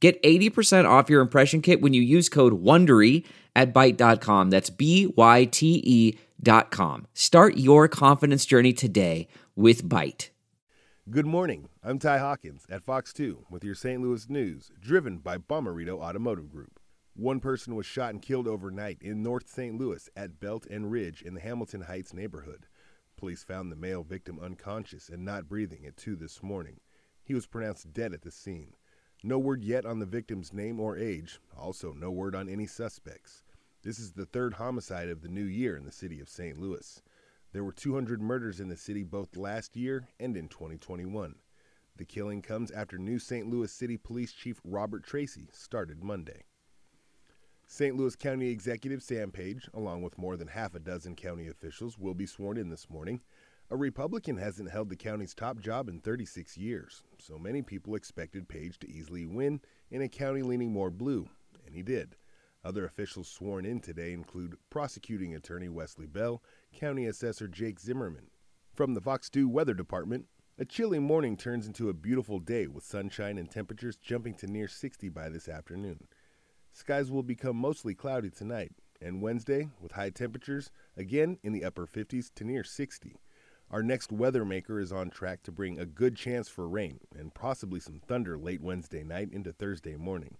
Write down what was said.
Get 80% off your impression kit when you use code WONDERY at Byte.com. That's B-Y-T-E dot com. Start your confidence journey today with Byte. Good morning. I'm Ty Hawkins at Fox 2 with your St. Louis news, driven by Bomarito Automotive Group. One person was shot and killed overnight in North St. Louis at Belt and Ridge in the Hamilton Heights neighborhood. Police found the male victim unconscious and not breathing at 2 this morning. He was pronounced dead at the scene. No word yet on the victim's name or age, also, no word on any suspects. This is the third homicide of the new year in the city of St. Louis. There were 200 murders in the city both last year and in 2021. The killing comes after new St. Louis City Police Chief Robert Tracy started Monday. St. Louis County Executive Sam Page, along with more than half a dozen county officials, will be sworn in this morning. A Republican hasn't held the county's top job in 36 years, so many people expected Page to easily win in a county leaning more blue, and he did. Other officials sworn in today include prosecuting attorney Wesley Bell, county assessor Jake Zimmerman. From the Fox 2 Weather Department, a chilly morning turns into a beautiful day with sunshine and temperatures jumping to near 60 by this afternoon. Skies will become mostly cloudy tonight, and Wednesday with high temperatures again in the upper 50s to near 60. Our next weather maker is on track to bring a good chance for rain and possibly some thunder late Wednesday night into Thursday morning.